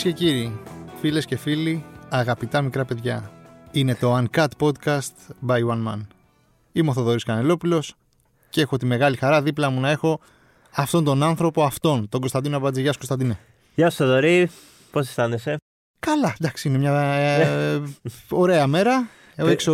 Κυρίες και κύριοι, φίλες και φίλοι, αγαπητά μικρά παιδιά, είναι το Uncut Podcast by One Man. Είμαι ο Θοδωρής Κανελόπουλος και έχω τη μεγάλη χαρά δίπλα μου να έχω αυτόν τον άνθρωπο, αυτόν, τον Κωνσταντίνο Αμπατζηγιάς Κωνσταντίνε. Γεια σου Θοδωρή, πώς αισθάνεσαι; Καλά, εντάξει, είναι μια ε, ωραία μέρα. Έξω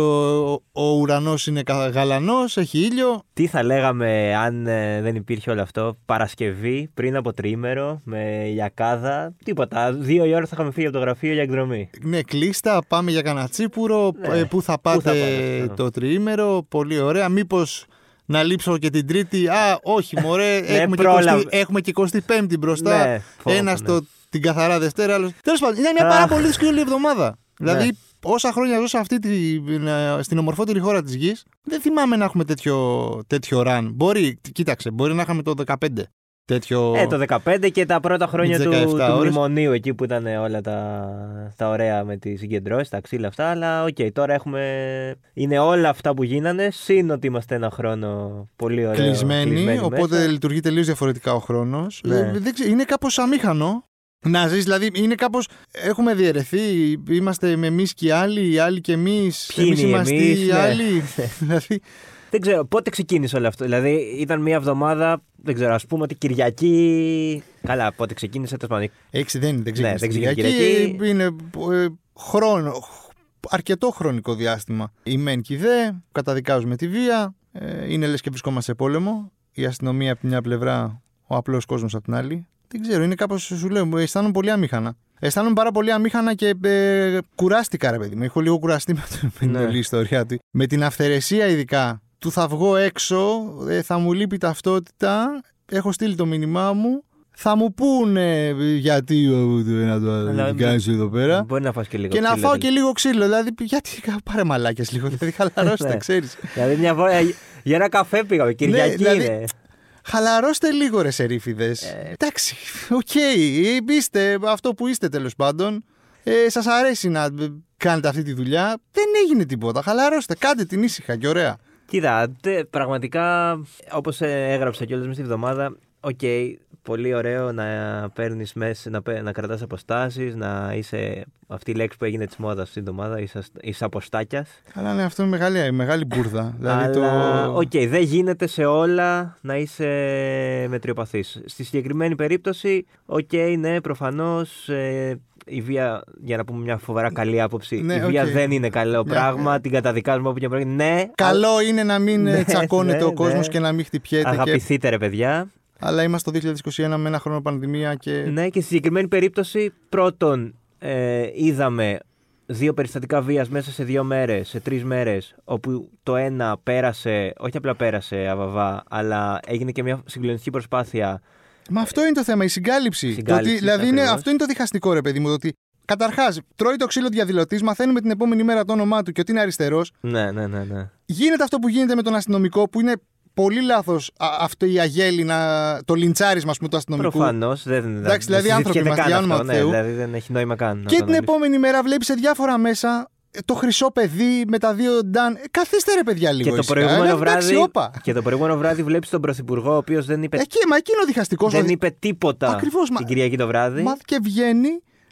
ο, ο ουρανός είναι γαλανός, έχει ήλιο. Τι θα λέγαμε αν ε, δεν υπήρχε όλο αυτό; Παρασκευή, πριν από τρίμερο, με ηλιακάδα. Τίποτα. Δύο η ώρα θα είχαμε φύγει από το γραφείο για εκδρομή. Ναι, κλείστα, πάμε για κανένα τσίπουρο. Ναι. Ε, πού θα πάτε θα πάτε, αυτό. το τριήμερο. Πολύ ωραία. Μήπως να λείψω και την Τρίτη; Α, όχι, μωρέ. έχουμε, και πρόλαβε. 20 έχουμε και 25η μπροστά. Ναι, φόβο, Ένα ναι. στο την καθαρά Δευτέρα, άλλο. Τέλος πάντων, ήταν μια πάρα Αχ. πολύ δύσκολη εβδομάδα. Δηλαδή, Ναι. Όσα χρόνια ζω σε αυτή τη, στην ομορφότερη χώρα της γης, δεν θυμάμαι να έχουμε τέτοιο, τέτοιο run. Μπορεί, κοίταξε, μπορεί να είχαμε το 15. Τέτοιο. Ε, το 15 και τα πρώτα χρόνια τις του, 17 του ώρες. μνημονίου, εκεί που ήταν όλα τα, τα ωραία με τις συγκεντρώσεις, τα ξύλα αυτά. Αλλά οκ, τώρα έχουμε. Είναι όλα αυτά που γίνανε, συν ότι είμαστε ένα χρόνο πολύ ωραίο. κλεισμένη, οπότε μέσα. λειτουργεί τελείως διαφορετικά ο χρόνος. Ναι. είναι κάπως αμήχανο να ζεις, δηλαδή είναι κάπως. Έχουμε διαιρεθεί, είμαστε με εμείς και οι άλλοι, οι άλλοι και εμείς. Ποιοι είναι οι είμαστε εμείς, οι ναι. άλλοι. δηλαδή, Δεν ξέρω, πότε ξεκίνησε όλο αυτό. Δηλαδή, ήταν μια εβδομάδα, δεν ξέρω, ας πούμε ότι Κυριακή. Καλά, πότε ξεκίνησε, τέλος πάντων. έξι δεν, δεν Ναι, ξεκίνησε. δεν την ξεκίνησε Κυριακή. Κυριακή. Είναι ε, χρόνο, αρκετό χρονικό διάστημα. Η μεν και η δε, καταδικάζουμε τη βία. Ε, είναι λες και βρισκόμαστε σε πόλεμο. Η αστυνομία από τη μια πλευρά, ο απλός κόσμος από την άλλη. Δεν ξέρω, είναι κάπως, σου λέω, αισθάνομαι πολύ αμήχανα. Αισθάνομαι πάρα πολύ αμήχανα και ε, κουράστηκα, ρε παιδί μου. Έχω λίγο κουραστεί με, το- με την Ναι. όλη ιστορία του. Με την αυθαιρεσία, ειδικά, του θα βγω έξω, ε, θα μου λείπει η ταυτότητα. Έχω στείλει το μήνυμά μου. Θα μου πούνε γιατί ε, να το Αλλά- κάνεις εδώ πέρα. Μπορεί να φας και λίγο. Και να ξύλο, φάω και λίγο ξύλο. Δηλαδή, γιατί, ρε μαλάκες λίγο. Δηλαδή, χαλαρώστε, Ναι. ξέρεις. Δηλαδή, μια φορά. Για ένα καφέ πήγαμε. Κυριακή δηλαδή- είναι. Χαλαρώστε λίγο, ρε σερίφιδες. Ε. Εντάξει, οκ. είστε αυτό που είστε τέλος πάντων. Ε, Σας αρέσει να ε, κάνετε αυτή τη δουλειά. Δεν έγινε τίποτα. Χαλαρώστε. Κάντε την ήσυχα και ωραία. Κοίτα, τε- πραγματικά, όπως έγραψα κιόλας μέσα στη βδομάδα, οκ, πολύ ωραίο να παίρνεις μέσα, να, παι- να κρατάς αποστάσεις, να είσαι αυτή η λέξη που έγινε της μόδας αυτή την εβδομάδα, είσαι, είσαι αποστάκιας. Αλλά ναι, αυτό είναι μεγάλη, μεγάλη μπούρδα. Δηλαδή Αλλά, το. οκ, δεν γίνεται σε όλα να είσαι μετριοπαθής. Στη συγκεκριμένη περίπτωση, οκ, ναι, προφανώς. η βία, για να πούμε μια φοβερά καλή άποψη, Ναι, η βία οκ. δεν είναι καλό Μια- πράγμα, την καταδικάζουμε απ' όπου κι αν προέρχεται. Ναι, Καλό είναι να μην ε, Ναι, τσακώνεται ναι, ο κόσμος ναι. και να μην χτυπιέται. Και... αγαπηθείτε ρε παιδιά. Αλλά είμαστε το 2021 με ένα χρόνο πανδημία και. Ναι, και στη συγκεκριμένη περίπτωση, πρώτον, ε, είδαμε δύο περιστατικά βίας μέσα σε δύο μέρες, σε τρεις μέρες, όπου το ένα πέρασε, όχι απλά πέρασε αβαβά, αλλά έγινε και μια συγκλονιστική προσπάθεια. Μα αυτό είναι το θέμα, η συγκάλυψη. Συγκάλυψη, το ότι, δηλαδή είναι, ακριβώς. αυτό είναι το διχαστικό, ρε παιδί μου. Το ότι καταρχάς τρώει το ξύλο διαδηλωτής, μαθαίνουμε την επόμενη μέρα το όνομά του και ότι είναι αριστερός. Ναι, ναι, ναι, ναι. Γίνεται αυτό που γίνεται με τον αστυνομικό, που είναι πολύ λάθος αυτό η αγέλη να. το λιντσάρισμα, ας πούμε, του αστυνομικού. Προφανώς δεν Εντάξει, δηλαδή, δεν άνθρωποι συζητιέται είμαστε, καν για όνομα αυτό, του ναι, Θεού. δηλαδή δεν έχει νόημα καν. να Και το την αναλύσεις. επόμενη μέρα βλέπεις σε διάφορα μέσα ε, το χρυσό παιδί με τα δύο ντάν. Ε, καθίστε ρε παιδιά λίγο. Και το, ήσυχα. προηγούμενο Ε, εντάξει, βράδυ, όπα. και το προηγούμενο βράδυ βλέπεις τον Πρωθυπουργό, ο οποίος δεν είπε, Εκεί, μα εκεί είναι ο διχαστικός. δεν είπε τίποτα Ακριβώς, μα- την Κυριακή το βράδυ. Μα και βγαίνει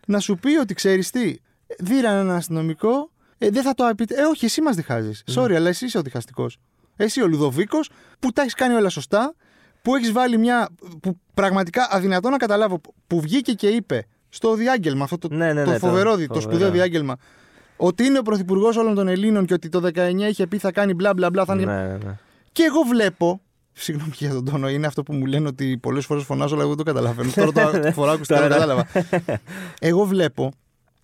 να σου πει ότι ξέρεις τι. Δίραν ένα αστυνομικό, ε, δεν θα το απειτε... Ε, όχι, εσύ μας διχάζεις. Sorry, αλλά εσύ είσαι ο διχαστικός. Εσύ ο Λουδοβίκος που τα έχεις κάνει όλα σωστά, που έχεις βάλει μια. που πραγματικά αδυνατό να καταλάβω, που βγήκε και είπε στο διάγγελμα, αυτό το, Ναι, ναι, το ναι, το φοβερό, το, φοβερό. σπουδαίο διάγγελμα, ότι είναι ο πρωθυπουργός όλων των Ελλήνων και ότι το 19 είχε πει θα κάνει μπλα μπλα μπλα. Θα... είναι- Ναι, ναι, ναι. Και εγώ βλέπω. Συγγνώμη για τον τόνο, είναι αυτό που μου λένε ότι πολλές φορές φωνάζω, αλλά εγώ δεν το καταλαβαίνω. Τώρα το φοράω ακουστικά, το Τώρα, ναι. κατάλαβα. Εγώ βλέπω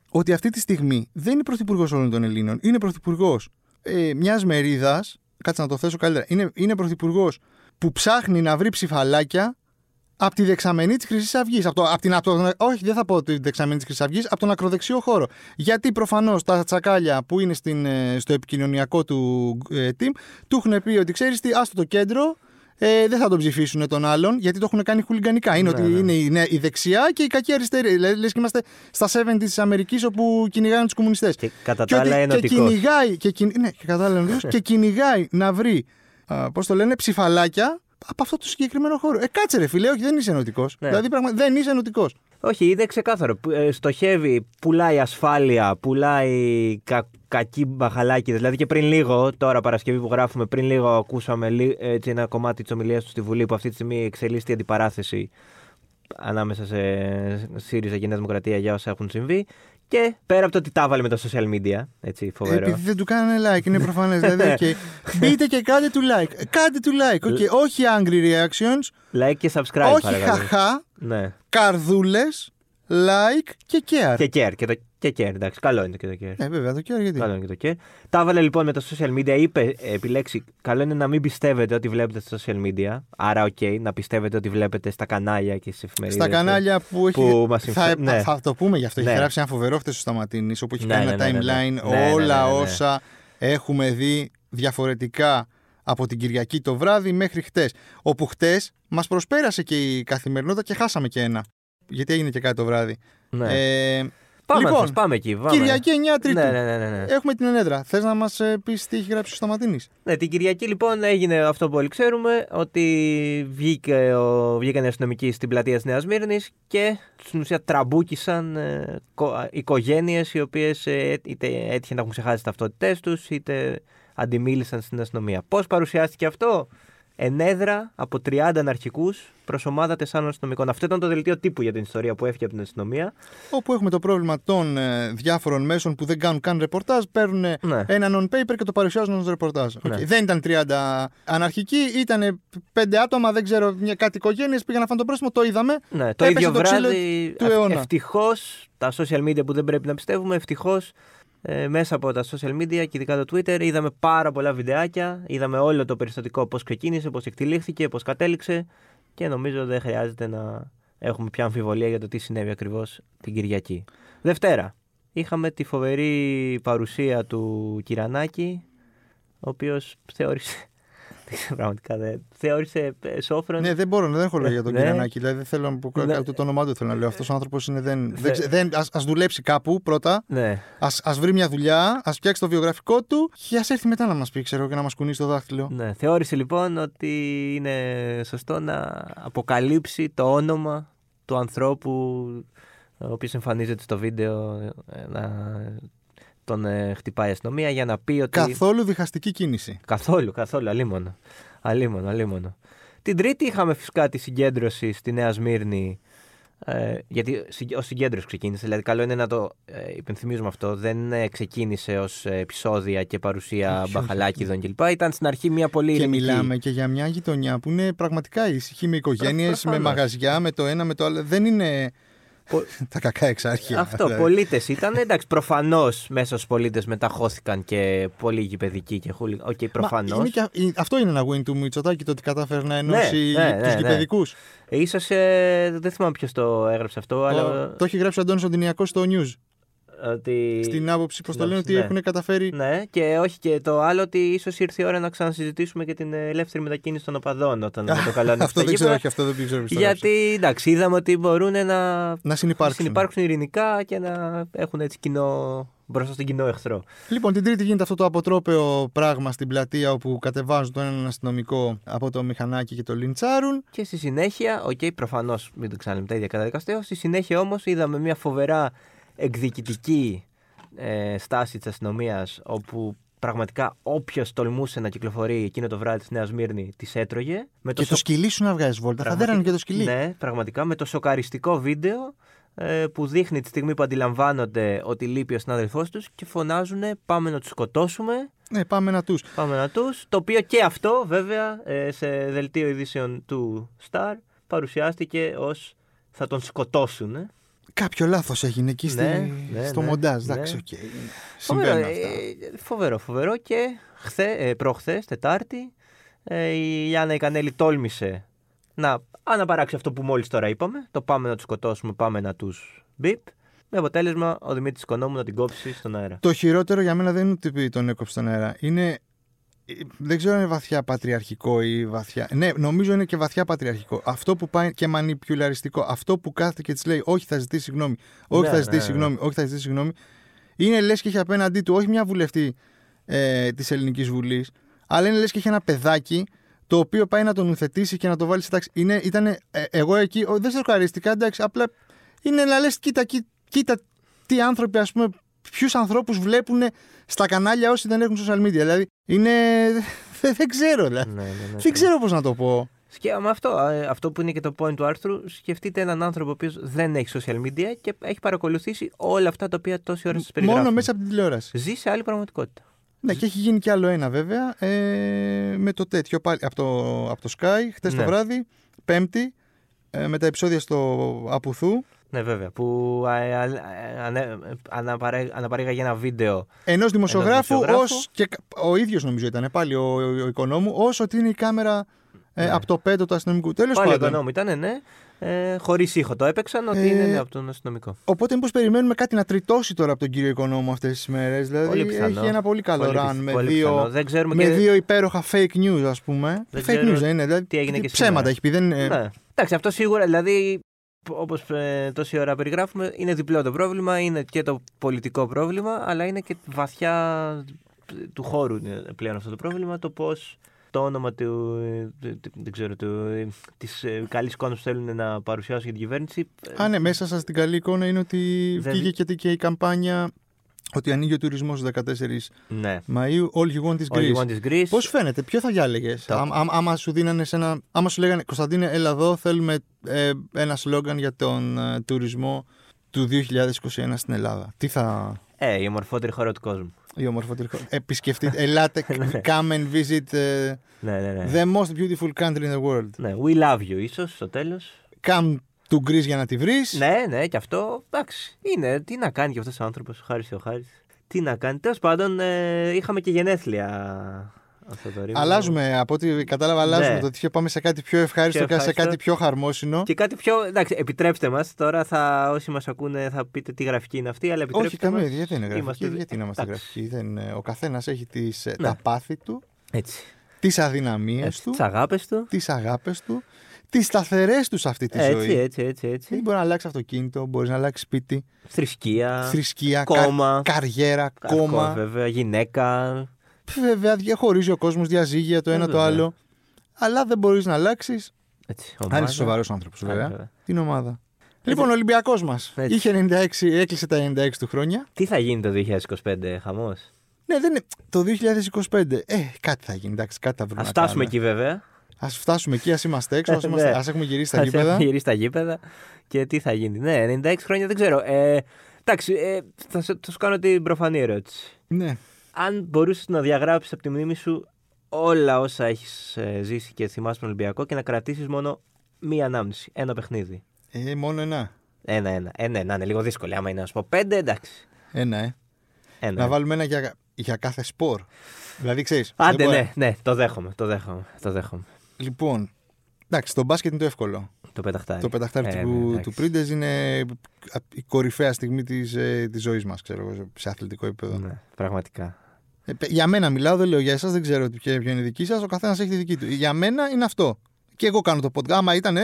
ότι αυτή τη στιγμή δεν είναι πρωθυπουργός όλων των Ελλήνων. Είναι πρωθυπουργός ε, μιας μερίδας. Κάτσε να το θέσω καλύτερα. Είναι, είναι πρωθυπουργός που ψάχνει να βρει ψηφαλάκια από τη δεξαμενή της Χρυσής Αυγής. Από το, από την, από το, όχι, δεν θα πω τη δεξαμενή της Χρυσής Αυγής, από τον ακροδεξιό χώρο. Γιατί προφανώς τα τσακάλια που είναι στην, ε, στο επικοινωνιακό του ε, team του έχουν πει ότι ξέρεις τι, άστο το κέντρο, ε, δεν θα τον ψηφίσουν τον άλλον, γιατί το έχουν κάνει χουλιγκανικά. Είναι Ναι, ότι ναι. είναι η, νέα- η δεξιά και η κακή αριστερή. Δηλαδή, λες και είμαστε στα 70 της Αμερικής όπου κυνηγάνε τους κομμουνιστές. Και κατά Και, τα άλλα ότι- και ενωτικός. κυνηγάει, και, κυνη- ναι, και, κατά άλλα ενωτικός, και κυνηγάει να βρει, πώς το λένε, ψηφαλάκια από αυτό το συγκεκριμένο χώρο. Ε, κάτσε ρε φίλε, όχι, δεν είσαι ενωτικός. Ναι. Δηλαδή, πραγμα... δεν είσαι ενωτικός. Όχι, είναι ξεκάθαρο. Που, ε, Στοχεύει, πουλάει ασφάλεια, πουλάει κα, κακή μπαχαλάκι. Δηλαδή και πριν λίγο, τώρα Παρασκευή που γράφουμε, πριν λίγο ακούσαμε λι- έτσι, ένα κομμάτι της ομιλίας του στη Βουλή που αυτή τη στιγμή εξελίσσεται η αντιπαράθεση ανάμεσα σε ΣΥΡΙΖΑ και Νέα Δημοκρατία για όσα έχουν συμβεί. Και πέρα από το ότι τα έβαλε με τα social media, έτσι, φοβερό. Επειδή δεν του κάνανε like, είναι προφανές. δηλαδή, okay. Μπείτε και κάντε του like. Κάντε του like. Okay. Όχι angry reactions. Like και subscribe, όχι παρακαλώ. χαχά. Ναι. Καρδούλες. Like και care. Και care. Και το και care, εντάξει. Καλό είναι και το care. Ε, βέβαια, το care γιατί; Καλό είναι και το care. Τα έβαλε λοιπόν με τα social media. Είπε, ε, επιλέξει, καλό είναι να μην πιστεύετε ότι βλέπετε στα social media. Άρα, οκ, να πιστεύετε ότι βλέπετε στα κανάλια και στις εφημερίδες. Στα κανάλια που έχει. που μας θα, συμφέρει- ναι. θα το πούμε γι' αυτό. Ναι. Έχει γράψει ένα φοβερό χτες ο Σταματίνη, όπου έχει Ναι, κάνει ναι, ένα ναι, ναι, ναι. timeline Ναι, ναι, όλα ναι, ναι, ναι. όσα έχουμε δει διαφορετικά από την Κυριακή το βράδυ μέχρι χτες. Όπου χτες μας προσπέρασε και η καθημερινότητα και χάσαμε και ένα. Γιατί έγινε και κάτι το βράδυ. Ναι. Ε, πάμε, λοιπόν, θες, πάμε εκεί. Πάμε. Κυριακή 9 Τρίτου. Ναι, ναι, ναι, ναι, ναι. Έχουμε την ενέδρα. Θες να μας πεις τι έχει γράψει ο Σταματίνης; Ναι, την Κυριακή λοιπόν έγινε αυτό που όλοι ξέρουμε, ότι βγήκε ο, βγήκαν οι αστυνομικοί στην πλατεία της Νέας Μύρνης και στην ουσία τραμπούκησαν ε, κο- οικογένειες οι οποίες ε, είτε έτυχε να έχουν ξεχάσει τις ταυτότητές τους είτε αντιμίλησαν στην αστυνομία. Πώς παρουσιάστηκε αυτό; Ενέδρα από 30 αναρχικούς προς ομάδα τεσσάρων αστυνομικών. Αυτό ήταν το δελτίο τύπου για την ιστορία που έφυγε από την αστυνομία. Όπου έχουμε το πρόβλημα των ε, διάφορων μέσων που δεν κάνουν καν ρεπορτάζ, παίρνουν Ναι. ένα non-paper και το παρουσιάζουν ως ρεπορτάζ. Οκ. Ναι. Δεν ήταν 30 αναρχικοί, ήταν 5 άτομα, δεν ξέρω, μια κάτι οικογένειες πήγαν να φάνε το πρόστιμο, το είδαμε. Ναι, το Έπεσε ίδιο το ξύλο βράδυ. του αιώνα. Ευτυχώς τα social media που δεν πρέπει να πιστεύουμε, ευτυχώς ε, μέσα από τα social media και ειδικά το Twitter είδαμε πάρα πολλά βιντεάκια. Είδαμε όλο το περιστατικό πώς ξεκίνησε, πώς εκτελήχθηκε, πώς κατέληξε και νομίζω δεν χρειάζεται να έχουμε πια αμφιβολία για το τι συνέβη ακριβώς την Κυριακή. Δευτέρα. Είχαμε τη φοβερή παρουσία του Κυρανάκη, ο οποίος θεώρησε. Δεν ξέρω, πραγματικά δεν. Θεώρησε ε, σόφρον. Ναι, δεν μπορώ, δεν έχω λόγια για τον Ναι. Κυρανάκη. Δηλαδή δεν θέλω να πω Ναι. κάτω το όνομά του. Θέλω να λέω. Αυτός ο άνθρωπος είναι. Δεν, Θε- δεν, ξε- δεν, ας, ας δουλέψει κάπου πρώτα. ναι. Ας, ας βρει μια δουλειά, ας φτιάξει το βιογραφικό του και ας έρθει μετά να μας πει, ξέρω, και να μας κουνήσει το δάχτυλο. Ναι, θεώρησε λοιπόν ότι είναι σωστό να αποκαλύψει το όνομα του ανθρώπου ο οποίος εμφανίζεται στο βίντεο ε, να τον ε, χτυπάει η αστυνομία για να πει ότι... Καθόλου διχαστική κίνηση. Καθόλου, καθόλου, αλίμονο. Αλίμονο, αλίμονο. Την Τρίτη είχαμε φυσικά τη συγκέντρωση στη Νέα Σμύρνη. Ε, γιατί ως συγκέντρωση ξεκίνησε. Δηλαδή, καλό είναι να το ε, υπενθυμίζουμε αυτό. Δεν ε, ξεκίνησε ως επεισόδια και παρουσία Όχι, όχι, μπαχαλάκιδων κλπ. Ήταν στην αρχή μια πολύ Και ειρηνική. μιλάμε και για μια γειτονιά που είναι πραγματικά ήσυχη με οικογένειες, με προφανώς. μαγαζιά, με το ένα με το άλλο. Δεν είναι Πο- τα κακά εξάρχεια. Αυτό, δηλαδή. πολίτες ήταν. Εντάξει, προφανώς μέσα στους πολίτες μέσα χώθηκαν και πολλοί γηπεδικοί και χούλιγκαν. Οκ, Μα προφανώς. είναι και α- ε, αυτό είναι ένα win του Μητσοτάκη, το ότι κατάφερε να ενώσει ναι, ναι, τους ναι. γηπεδικούς. Ίσως, ε, δεν θυμάμαι ποιος το έγραψε αυτό, αλλά. Το έχει γράψει ο Αντώνης Ντινιακός στο news. Ότι... Στην άποψη, πώς το Ναι, λένε, ότι ναι. έχουν καταφέρει. Ναι, και όχι και το άλλο ότι ίσως ήρθε η ώρα να ξανασυζητήσουμε και την ελεύθερη μετακίνηση των οπαδών όταν με το καλό είναι αυτό δεν ξέρω, όχι, αυτό δεν ξέρω. ποιος το έγραψε. Γιατί εντάξει, είδαμε ότι μπορούν να Να συνεπάρξουν. συνυπάρξουν ειρηνικά και να έχουν έτσι κοινό μπροστά στον κοινό εχθρό. Λοιπόν, την Τρίτη γίνεται αυτό το αποτρόπαιο πράγμα στην πλατεία όπου κατεβάζουν τον έναν αστυνομικό από το μηχανάκι και το λιντσάρουν. Και στη συνέχεια, οκ, προφανώς μην το ξαναλέμε τα ίδια καταδικαστέο. Στη συνέχεια όμως είδαμε μια φοβερά εκδικητική ε, στάση της αστυνομίας όπου πραγματικά όποιος τολμούσε να κυκλοφορεί εκείνο το βράδυ στη Νέα Σμύρνη τις έτρωγε. Με Και το σκυλί σου να βγάζεις βόλτα. Θα Πραγματι- δέρανε και το σκυλί. Ναι, πραγματικά με το σοκαριστικό βίντεο ε, που δείχνει τη στιγμή που αντιλαμβάνονται ότι λείπει ο συνάδελφός τους και φωνάζουν πάμε να τους σκοτώσουμε. Ναι, πάμε να τους. Πάμε να τους. Το οποίο και αυτό βέβαια ε, σε δελτίο ειδήσεων του Star παρουσιάστηκε ως θα τον σκοτώσουν. ε. Κάποιο λάθος έγινε εκεί στη- Ναι, ναι, στο ναι, μοντάζ. ναι. Εντάξει, οκ. Φοβερό, Συμβαίνουν ε, αυτά. φοβερό, φοβερό και χθες, ε, προχθές, Τετάρτη, ε, η Λιάνα Κανέλλη τόλμησε να αναπαράξει αυτό που μόλις τώρα είπαμε. Το πάμε να τους σκοτώσουμε, πάμε να τους μπιπ. Με αποτέλεσμα ο Δημήτρης Κονόμου να την κόψει στον αέρα. Το χειρότερο για μένα δεν είναι ότι επειδή τον έκοψε στον αέρα. Είναι. Δεν ξέρω αν είναι βαθιά πατριαρχικό ή βαθιά. Ναι, νομίζω είναι και βαθιά πατριαρχικό. Αυτό που πάει και μανιπιουλαριστικό. Αυτό που κάθεται και της λέει Όχι, θα ζητήσει συγγνώμη. Όχι, Ναι, θα ναι, ζητήσει ναι. συγγνώμη. Όχι, θα ζητήσει συγγνώμη. Είναι λες και έχει απέναντί του όχι μια βουλευτή ε, της Ελληνικής Βουλής, αλλά είναι λες και έχει ένα παιδάκι το οποίο πάει να τον ουθετήσει και να το βάλει σε τάξη. Είναι, ήτανε, ε, εγώ εκεί, ο, δεν σε ευχαρίστηκα, εντάξει, απλά είναι να λες, κοίτα, κοίτα, κοίτα τι άνθρωποι, ας πούμε, ποιους ανθρώπους βλέπουν στα κανάλια όσοι δεν έχουν social media. Δηλαδή, είναι. Δεν, δεν ξέρω. Δηλαδή. Ναι, ναι, ναι. Δεν ξέρω πώς να το πω. Σκε... με αυτό, ε, αυτό που είναι και το point του άρθρου, σκεφτείτε έναν άνθρωπο ο οποίος δεν έχει social media και έχει παρακολουθήσει όλα αυτά τα οποία τόση ώρα σας περιγράφουν. Μόνο μέσα από την τηλεόραση. Ζει σε άλλη πραγματικότητα. Ναι, και έχει γίνει κι άλλο ένα βέβαια. Ε, με το τέτοιο πάλι. Από το, από το Sky, χτες Ναι. το βράδυ, Πέμπτη, ε, με τα επεισόδια στο Απουθού. Ναι, βέβαια. Που α, α, α, ανε- αναπαρέ- αναπαρήγαγε ένα βίντεο. Ενός δημοσιογράφου, δημοσιογράφου. ως και ο ίδιος νομίζω ήταν πάλι ο, ο, ο οικονόμου, όσο ότι είναι η κάμερα ε, Ναι. από το πέτο του αστυνομικού. Τέλος Πάλι πάντων. οικονόμου ήταν, ναι. Ε, Χωρίς ήχο το έπαιξαν ότι Ε, είναι ναι, από τον αστυνομικό. Οπότε, μήπως περιμένουμε κάτι να τριτώσει τώρα από τον κύριο Οικονόμου αυτές τις μέρες. Δηλαδή, Πολύ πιθανό. έχει ένα πολύ καλό Πολύ run πιθ- με, πολύ δύο, πιθανό. Δεν ξέρουμε με και δύο υπέροχα fake news, ας πούμε. Δεν fake ξέρω news δεν είναι. Δηλαδή, τι έγινε και ψέματα σήμερα. έχει πει. Δεν, είναι- Ναι. Εντάξει, αυτό σίγουρα, δηλαδή, όπως τόση ώρα περιγράφουμε, είναι διπλό το πρόβλημα. Είναι και το πολιτικό πρόβλημα, αλλά είναι και βαθιά ε, του χώρου είναι πλέον αυτό το πρόβλημα. Το πώς το όνομα του, ε, του- δεν ξέρω, του, της ε, καλής εικόνας που θέλουν να παρουσιάσουν για την κυβέρνηση. ε, Α, ναι, μέσα σας την καλή εικόνα είναι ότι Δεν- βγήκε και, και η καμπάνια ότι ανοίγει ο τουρισμός στις 14 Ναι. Μαΐου. All you want is All you Greece. want is Greece. Πώς φαίνεται, ποιο θα διάλεγες, Το- άμα σου δίνανε σε ένα. Άμα σου λέγανε Κωνσταντίνε, έλα εδώ, θέλουμε ε, ένα σλόγγαν για τον ε, τουρισμό του 2021 στην Ελλάδα. Τι θα. Ε, η ομορφότερη χώρα του κόσμου. Η ομορφότερη χώρα. Επισκεφτείτε, ελάτε, come and visit ε, Ναι, ναι, ναι. the most beautiful country in the world. Ναι, we love you, ίσως, στο τέλος. Come to Greece για να τη βρεις. Ναι, ναι, και αυτό. Εντάξει. Είναι. Τι να κάνει και αυτός ο άνθρωπος, ο Χάρης ο Χάρης. Τι να κάνει. Τέλος πάντων, ε, είχαμε και γενέθλια αυτό το ρήμα. Αλλάζουμε, από ό,τι κατάλαβα, αλλάζουμε Ναι. το τι πάμε σε κάτι πιο ευχάριστο, Πιο σε ευχάριστο. κάτι πιο χαρμόσυνο. Και κάτι πιο. Εντάξει, επιτρέψτε μας. Τώρα θα, όσοι μας ακούνε θα πείτε τι γραφική είναι αυτή, αλλά επιτρέψτε Όχι, καμία, μας. γιατί είναι γραφική. Είμαστε- Γιατί να είμαστε Εντάξει. γραφικοί. Δεν, ε, ο καθένας έχει τις, ε, Ναι. τα πάθη του, Έτσι. τις αδυναμίες του, Τις αγάπες του. τις αγάπες του, τις σταθερές τους σε αυτή τη Έτσι, ζωή. έτσι, έτσι, Δεν έτσι. μπορεί να αλλάξει αυτοκίνητο, μπορεί να αλλάξει σπίτι, Θρησκεία. θρησκεία, κόμμα. κα- καριέρα, Αυτό, κόμμα. βέβαια. Γυναίκα. Βέβαια, διαχωρίζει ο κόσμος, διαζύγια το Ε, ένα το βέβαια. άλλο. Αλλά δεν μπορείς να αλλάξεις. Έτσι, Αν ομάδα. είσαι σοβαρός άνθρωπος, Α, βέβαια. βέβαια. Την ομάδα. Λοιπόν, ο Ολυμπιακός μας Έτσι. είχε 96, έκλεισε τα 96 του χρόνια. Τι θα γίνει το 2025, χαμός; Ναι, δεν είναι. Το 2025. Ε, κάτι θα γίνει. Εντάξει, κάτι θα βρούμε. Α φτάσουμε εκεί, βέβαια. Α φτάσουμε εκεί, ας είμαστε έξω, ας Ναι. ας έχουμε γυρίσει στα Ας γήπεδα. έχουμε γυρίσει στα γήπεδα και τι θα γίνει. Ναι, 96 χρόνια δεν ξέρω. Ε, εντάξει, ε, θα, σε- θα σου κάνω την προφανή ερώτηση. Ναι. Αν μπορούσες να διαγράψεις από τη μνήμη σου όλα όσα έχεις ζήσει και θυμάσαι τον Ολυμπιακό και να κρατήσεις μόνο μία ανάμνηση, ένα παιχνίδι. Ε, μόνο ένα. Ένα-ένα. Ε, ναι, να είναι λίγο δύσκολο. Άμα είναι να σου πω πέντε, εντάξει. Ένα, ε. Ένα. Να βάλουμε ένα για, για κάθε σπορ. Δηλαδή, ξέρεις. Άντε, ναι, ναι, το δέχομαι, το δέχομαι, το δέχομαι. Λοιπόν, εντάξει, το μπάσκετ είναι το εύκολο. Το πεταχτάρι. Το πεταχτάρι Ε, του, ναι, εντάξει. του Πρίντεζ είναι η κορυφαία στιγμή της ε, της ζωής μας, ξέρω εγώ, σε αθλητικό επίπεδο. Ναι, πραγματικά. Ε, παι- για μένα μιλάω, δεν λέω για εσάς, δεν ξέρω ποια, ποια είναι η δική σας. Ο καθένας έχει τη δική του. Για μένα είναι αυτό. Και εγώ κάνω το podcast. Άμα ήταν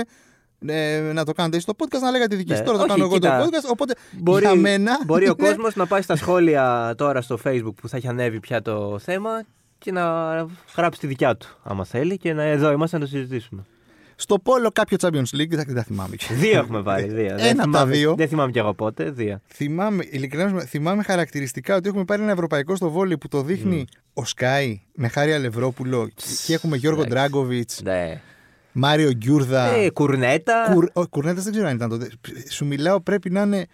ε, να το κάνετε εσείς το podcast, να λέγατε τη δική Ναι. σας. Τώρα το Όχι, κάνω εγώ κοίτα, το podcast. Οπότε Μπορεί, για μένα. μπορεί ο είναι- κόσμος να πάει στα σχόλια τώρα στο facebook που θα έχει ανέβει πια το θέμα και να γράψει τη δικιά του, άμα θέλει, και να εδώ είμαστε να το συζητήσουμε. Στο πόλο κάποιο Champions League, δεν δεν τα θυμάμαι. δύο έχουμε πάρει. Δύο. δεν Ένα από τα θυμάμαι, δύο. Δεν θυμάμαι κι εγώ πότε. Δύο. Θυμάμαι, ειλικρινά, θυμάμαι χαρακτηριστικά ότι έχουμε πάρει ένα ευρωπαϊκό στο βόλι που το δείχνει ο Σκάι με Χάρη Αλευρόπουλο και έχουμε Γιώργο Εντάξει. Ντράγκοβιτς, Ναι. Μάριο Γκιούρδα. Ε, κουρνέτα. Κουρ... Ο Κουρνέτας δεν ξέρω αν ήταν τότε. Σου μιλάω πρέπει να είναι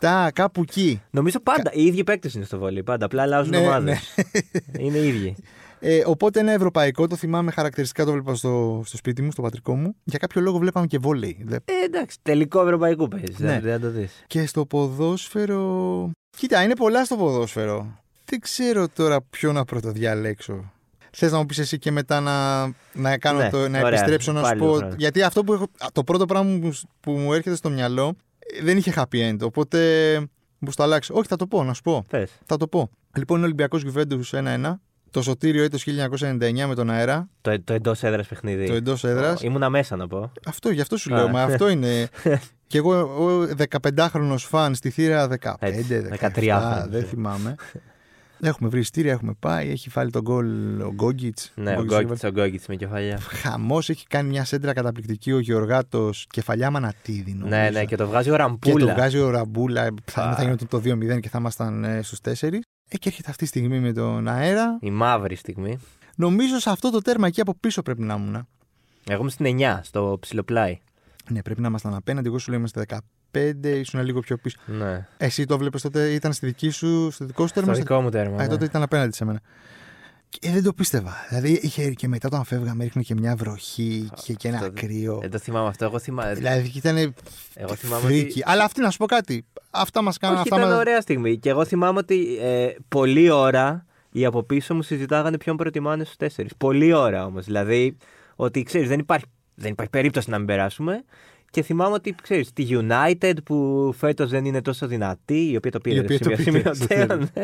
96-97, κάπου εκεί. Νομίζω πάντα. Οι ίδιοι παίκτες είναι στο βόλιο. Πάντα. Απλά αλλάζουν Ναι, ομάδες. ναι. είναι οι ίδιοι. Ε, οπότε ένα ευρωπαϊκό, το θυμάμαι χαρακτηριστικά, το βλέπα στο, στο σπίτι μου, στο πατρικό μου. Για κάποιο λόγο βλέπαμε και βόλεϊ. Δε- Ε, εντάξει. Τελικό ευρωπαϊκού παίζεις. Ναι. Δεν θα το δεις. Και στο ποδόσφαιρο. Κοίτα, είναι πολλά στο ποδόσφαιρο. Δεν ξέρω τώρα ποιο να πρωτοδιαλέξω. Θες να μου πεις εσύ και μετά να, να, κάνω Ναι, το, να ωραία. επιστρέψω να σου Πάλι πω. το χρόνο. Γιατί αυτό που έχω, το πρώτο πράγμα που, που μου έρχεται στο μυαλό ε, δεν είχε happy end. Οπότε μου το αλλάξω. Όχι, θα το πω, να σου πω. Πες. Θα το πω. Λοιπόν, είναι Ολυμπιακός Γιουβέντους 1-1. Το σωτήριο έτος 1999 με τον αέρα. Το, το εντός έδρας παιχνίδι. Το εντός έδρας. Ήμουνα μέσα να πω. Αυτό, γι' αυτό σου Α. λέω. Μα αυτό είναι. και εγώ, ο 15χρονο φαν στη θύρα 15, Έτσι, 17, 13χρονος, δεν ε. θυμάμαι. Έχουμε βρει ειστήρια, έχουμε πάει. Έχει φάλει τον γκολ ο Γκόγκιτς. Ναι, ο Γκόγκιτς ο Γκόγκιτς με κεφαλιά. Χαμός έχει κάνει μια σέντρα καταπληκτική ο Γεωργάτος. Κεφαλιά μανατίδη. Νομίζω. Ναι, ναι, και το βγάζει ο Και Ραμπούλα. το βγάζει ο Ραμπούλα. Θα, Α. θα γινόταν το 2-0 και θα ήμασταν ε, στους 4. Ε, και έρχεται αυτή τη στιγμή με τον αέρα. Η μαύρη στιγμή. Νομίζω σε αυτό το τέρμα εκεί από πίσω πρέπει να ήμουν. Εγώ είμαι στην 9, στο ψιλοπλάι. Ναι, πρέπει να ήμασταν απέναντι. Εγώ σου λέω είμαστε 15, ήσουν λίγο πιο πίσω. Ναι. Εσύ το βλέπεις τότε, ήταν στη δική σου, στο δικό σου Στο τέρμα. δικό μου τέρμα. Α, ναι. τότε ήταν απέναντι σε μένα. Και δεν το πίστευα. Δηλαδή είχε και μετά όταν φεύγαμε ρίχνει και μια βροχή και, και ένα Αυτό κρύο. Δεν το θυμάμαι αυτό. Εγώ θυμάμαι. Δηλαδή ήταν Εγώ θυμάμαι φρίκι. ότι- Αλλά αυτή να σου πω κάτι. Αυτά μας κάνουν. Όχι, Αυτά ήταν μας... ωραία στιγμή. Και εγώ θυμάμαι ότι ε, πολλή ώρα οι από πίσω μου συζητάγανε ποιον προτιμάνε στους τέσσερις. Πολλή ώρα όμως. Δηλαδή, ότι ξέρεις, δεν υπάρχει, δεν υπάρχει περίπτωση να μην περάσουμε. Και θυμάμαι ότι ξέρεις, τη United που φέτος δεν είναι τόσο δυνατή, η οποία το πήρε Η οποία σε το μια πήρε, στο σημειωτέα, τέλος. ναι.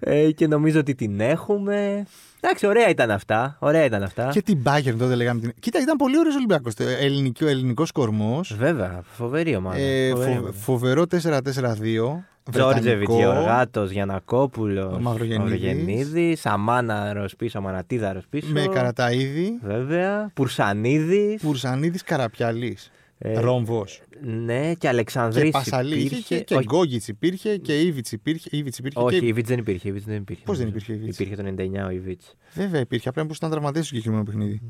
Ε, και νομίζω ότι την έχουμε. Εντάξει, ωραία ήταν αυτά. Ωραία ήταν αυτά. Και την Bayern τότε λέγαμε. Την... Κοίτα, ήταν πολύ ωραίος Ολυμπιακός. Ελληνικό, ελληνικός κορμός. Βέβαια, φοβερή ομάδα. Ε, φοβερή φο- ομάδα. φοβερό 4-4-2. Τζόρτζεβιτ, βρετανικό. Γεωργάτο, Γιανακόπουλος, Ο Μαυρογεννίδης. Αμάνα πίσω, Αμανατίδαρο πίσω. Με Καραταίδη. Βέβαια. Πουρσανίδης. Πουρσανίδης Καραπιαλής. Ε, Ρόμβος. Ναι, και Και Αλεξανδρής Πασαλής είχε υπήρχε. και, και όχι, Γκόγκιτ υπήρχε και Ήβιτ υπήρχε. Ήβιτς υπήρχε όχι, και... η Ιβίτς δεν υπήρχε. η Ιβίτς δεν υπήρχε Πώς δεν νομίζω. υπήρχε η Ιβίτς; Υπήρχε το 99 ο Ιβίτς. Βέβαια υπήρχε. Απλά που ήταν τραυματίσει στο συγκεκριμένο παιχνίδι.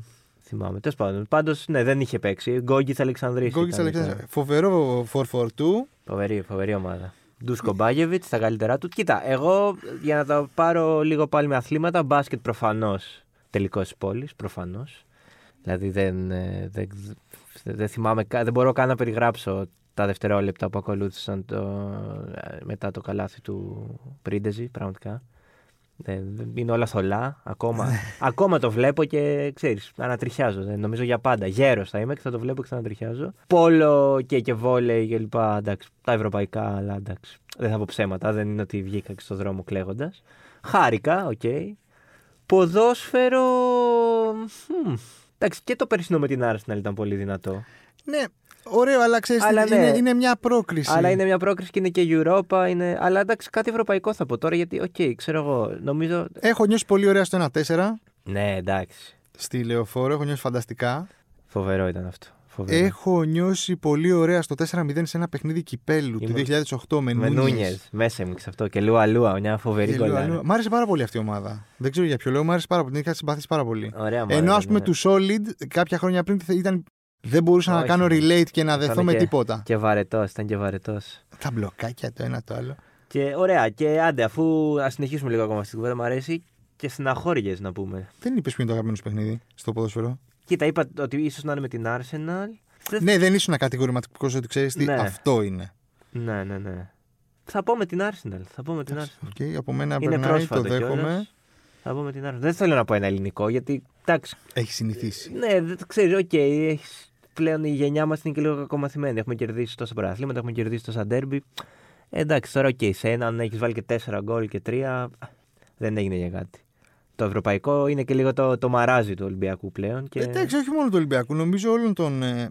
Θυμάμαι. Τέλος πάντων. Πάντως, ναι, δεν είχε παίξει. Γκόγκιτ Αλεξανδρής. Γκόγκιτ ήταν, Αλεξάνδρου. ήταν. Φοβερό 4-4-2. Φοβερή, φοβερή ομάδα. Ντούσκο Μπάγεβιτ στα καλύτερά του. Κοίτα, εγώ για να τα πάρω λίγο πάλι με αθλήματα, μπάσκετ προφανώς τελικός τη πόλης. Προφανώς. Δηλαδή δεν, ε, δεν, δεν θυμάμαι, κα- δεν μπορώ καν να περιγράψω τα δευτερόλεπτα που ακολούθησαν το, ε, μετά το καλάθι του Πρίντεζη, πραγματικά. Δεν, δεν- είναι όλα θολά. Ακόμα, ακόμα το βλέπω και ξέρεις, ανατριχιάζω. Δεν, νομίζω για πάντα. Γέρος θα είμαι και θα το βλέπω και θα ανατριχιάζω. Πόλο και, και βόλεϊ και λοιπά. Εντάξει, τα ευρωπαϊκά, αλλά εντάξει. Δεν θα πω ψέματα. Δεν είναι ότι βγήκα και στο δρόμο κλαίγοντας. Χάρηκα, οκ. Ποδόσφαιρο. μμ, Εντάξει, και το περσινό με την Arsenal ήταν πολύ δυνατό. Ναι, ωραίο, αλλά ξέρεις. Αλλά είναι, ναι. είναι μια πρόκριση. Αλλά είναι μια πρόκριση και είναι και Europa. Είναι... Αλλά εντάξει, κάτι ευρωπαϊκό θα πω τώρα γιατί, οκ, ξέρω εγώ. Νομίζω. Έχω νιώσει πολύ ωραία στο 1-4 Ναι, εντάξει. στη Λεωφόρο. Έχω νιώσει φανταστικά. Φοβερό ήταν αυτό. Φοβερό. Έχω νιώσει πολύ ωραία στο 4-0 σε ένα παιχνίδι κυπέλου Ήμουν- του 2008 με, Με Νούνιες. Νούνιες. Μέσα μου αυτό. Και Λουα Λουα, μια φοβερή Και λέω, κολλάρα. αλλού- Μ' άρεσε πάρα πολύ αυτή η ομάδα. Δεν ξέρω για ποιο λόγο, μ' άρεσε πάρα πολύ. Την είχα συμπαθήσει πάρα πολύ. Ωραία, μου Ενώ ας άρεσε, πούμε ναι. του Sollied κάποια χρόνια πριν ήταν. Δεν μπορούσα να Όχι, κάνω ναι. relate και να δεθώ Ήταν με και- τίποτα. Και βαρετός, ήταν και βαρετός. Τα μπλοκάκια το ένα το άλλο. Και ωραία, και άντε, αφού ας συνεχίσουμε λίγο ακόμα στην κουβέντα, μου αρέσει και στεναχώριε να πούμε. Δεν είπες ποιο είναι το αγαπημένο σου παιχνίδι στο ποδόσφαιρο; Κοίτα, είπα ότι ίσως να είναι με την Arsenal. Δεν- Ναι, δεν ήσουν κατηγορηματικό ότι ξέρεις τι Ναι. αυτό είναι. Ναι, ναι, ναι. Θα πω με την Arsenal. Θα πω με την Arsenal. Okay, από μένα Είναι περνάει, το πρόσφατο δέχομαι. κιόλας. Θα πω με την Arsenal. Δεν θέλω να πω ένα ελληνικό, γιατί εντάξει, Έχει συνηθίσει. Ναι, δεν το ξέρεις, οκ. έχεις- πλέον η γενιά μας είναι και λίγο κακομαθημένη. Έχουμε κερδίσει τόσα πρωταθλήματα, έχουμε κερδίσει τόσα ντέρμπι. Ε, εντάξει, τώρα οκ. σε έναν έχεις βάλει και τέσσερα γκολ και τρία. Δεν έγινε για κάτι. Το ευρωπαϊκό είναι και λίγο το, το μαράζι του Ολυμπιακού πλέον. Και... Εντάξει, όχι μόνο του Ολυμπιακού, νομίζω όλων των. Ε,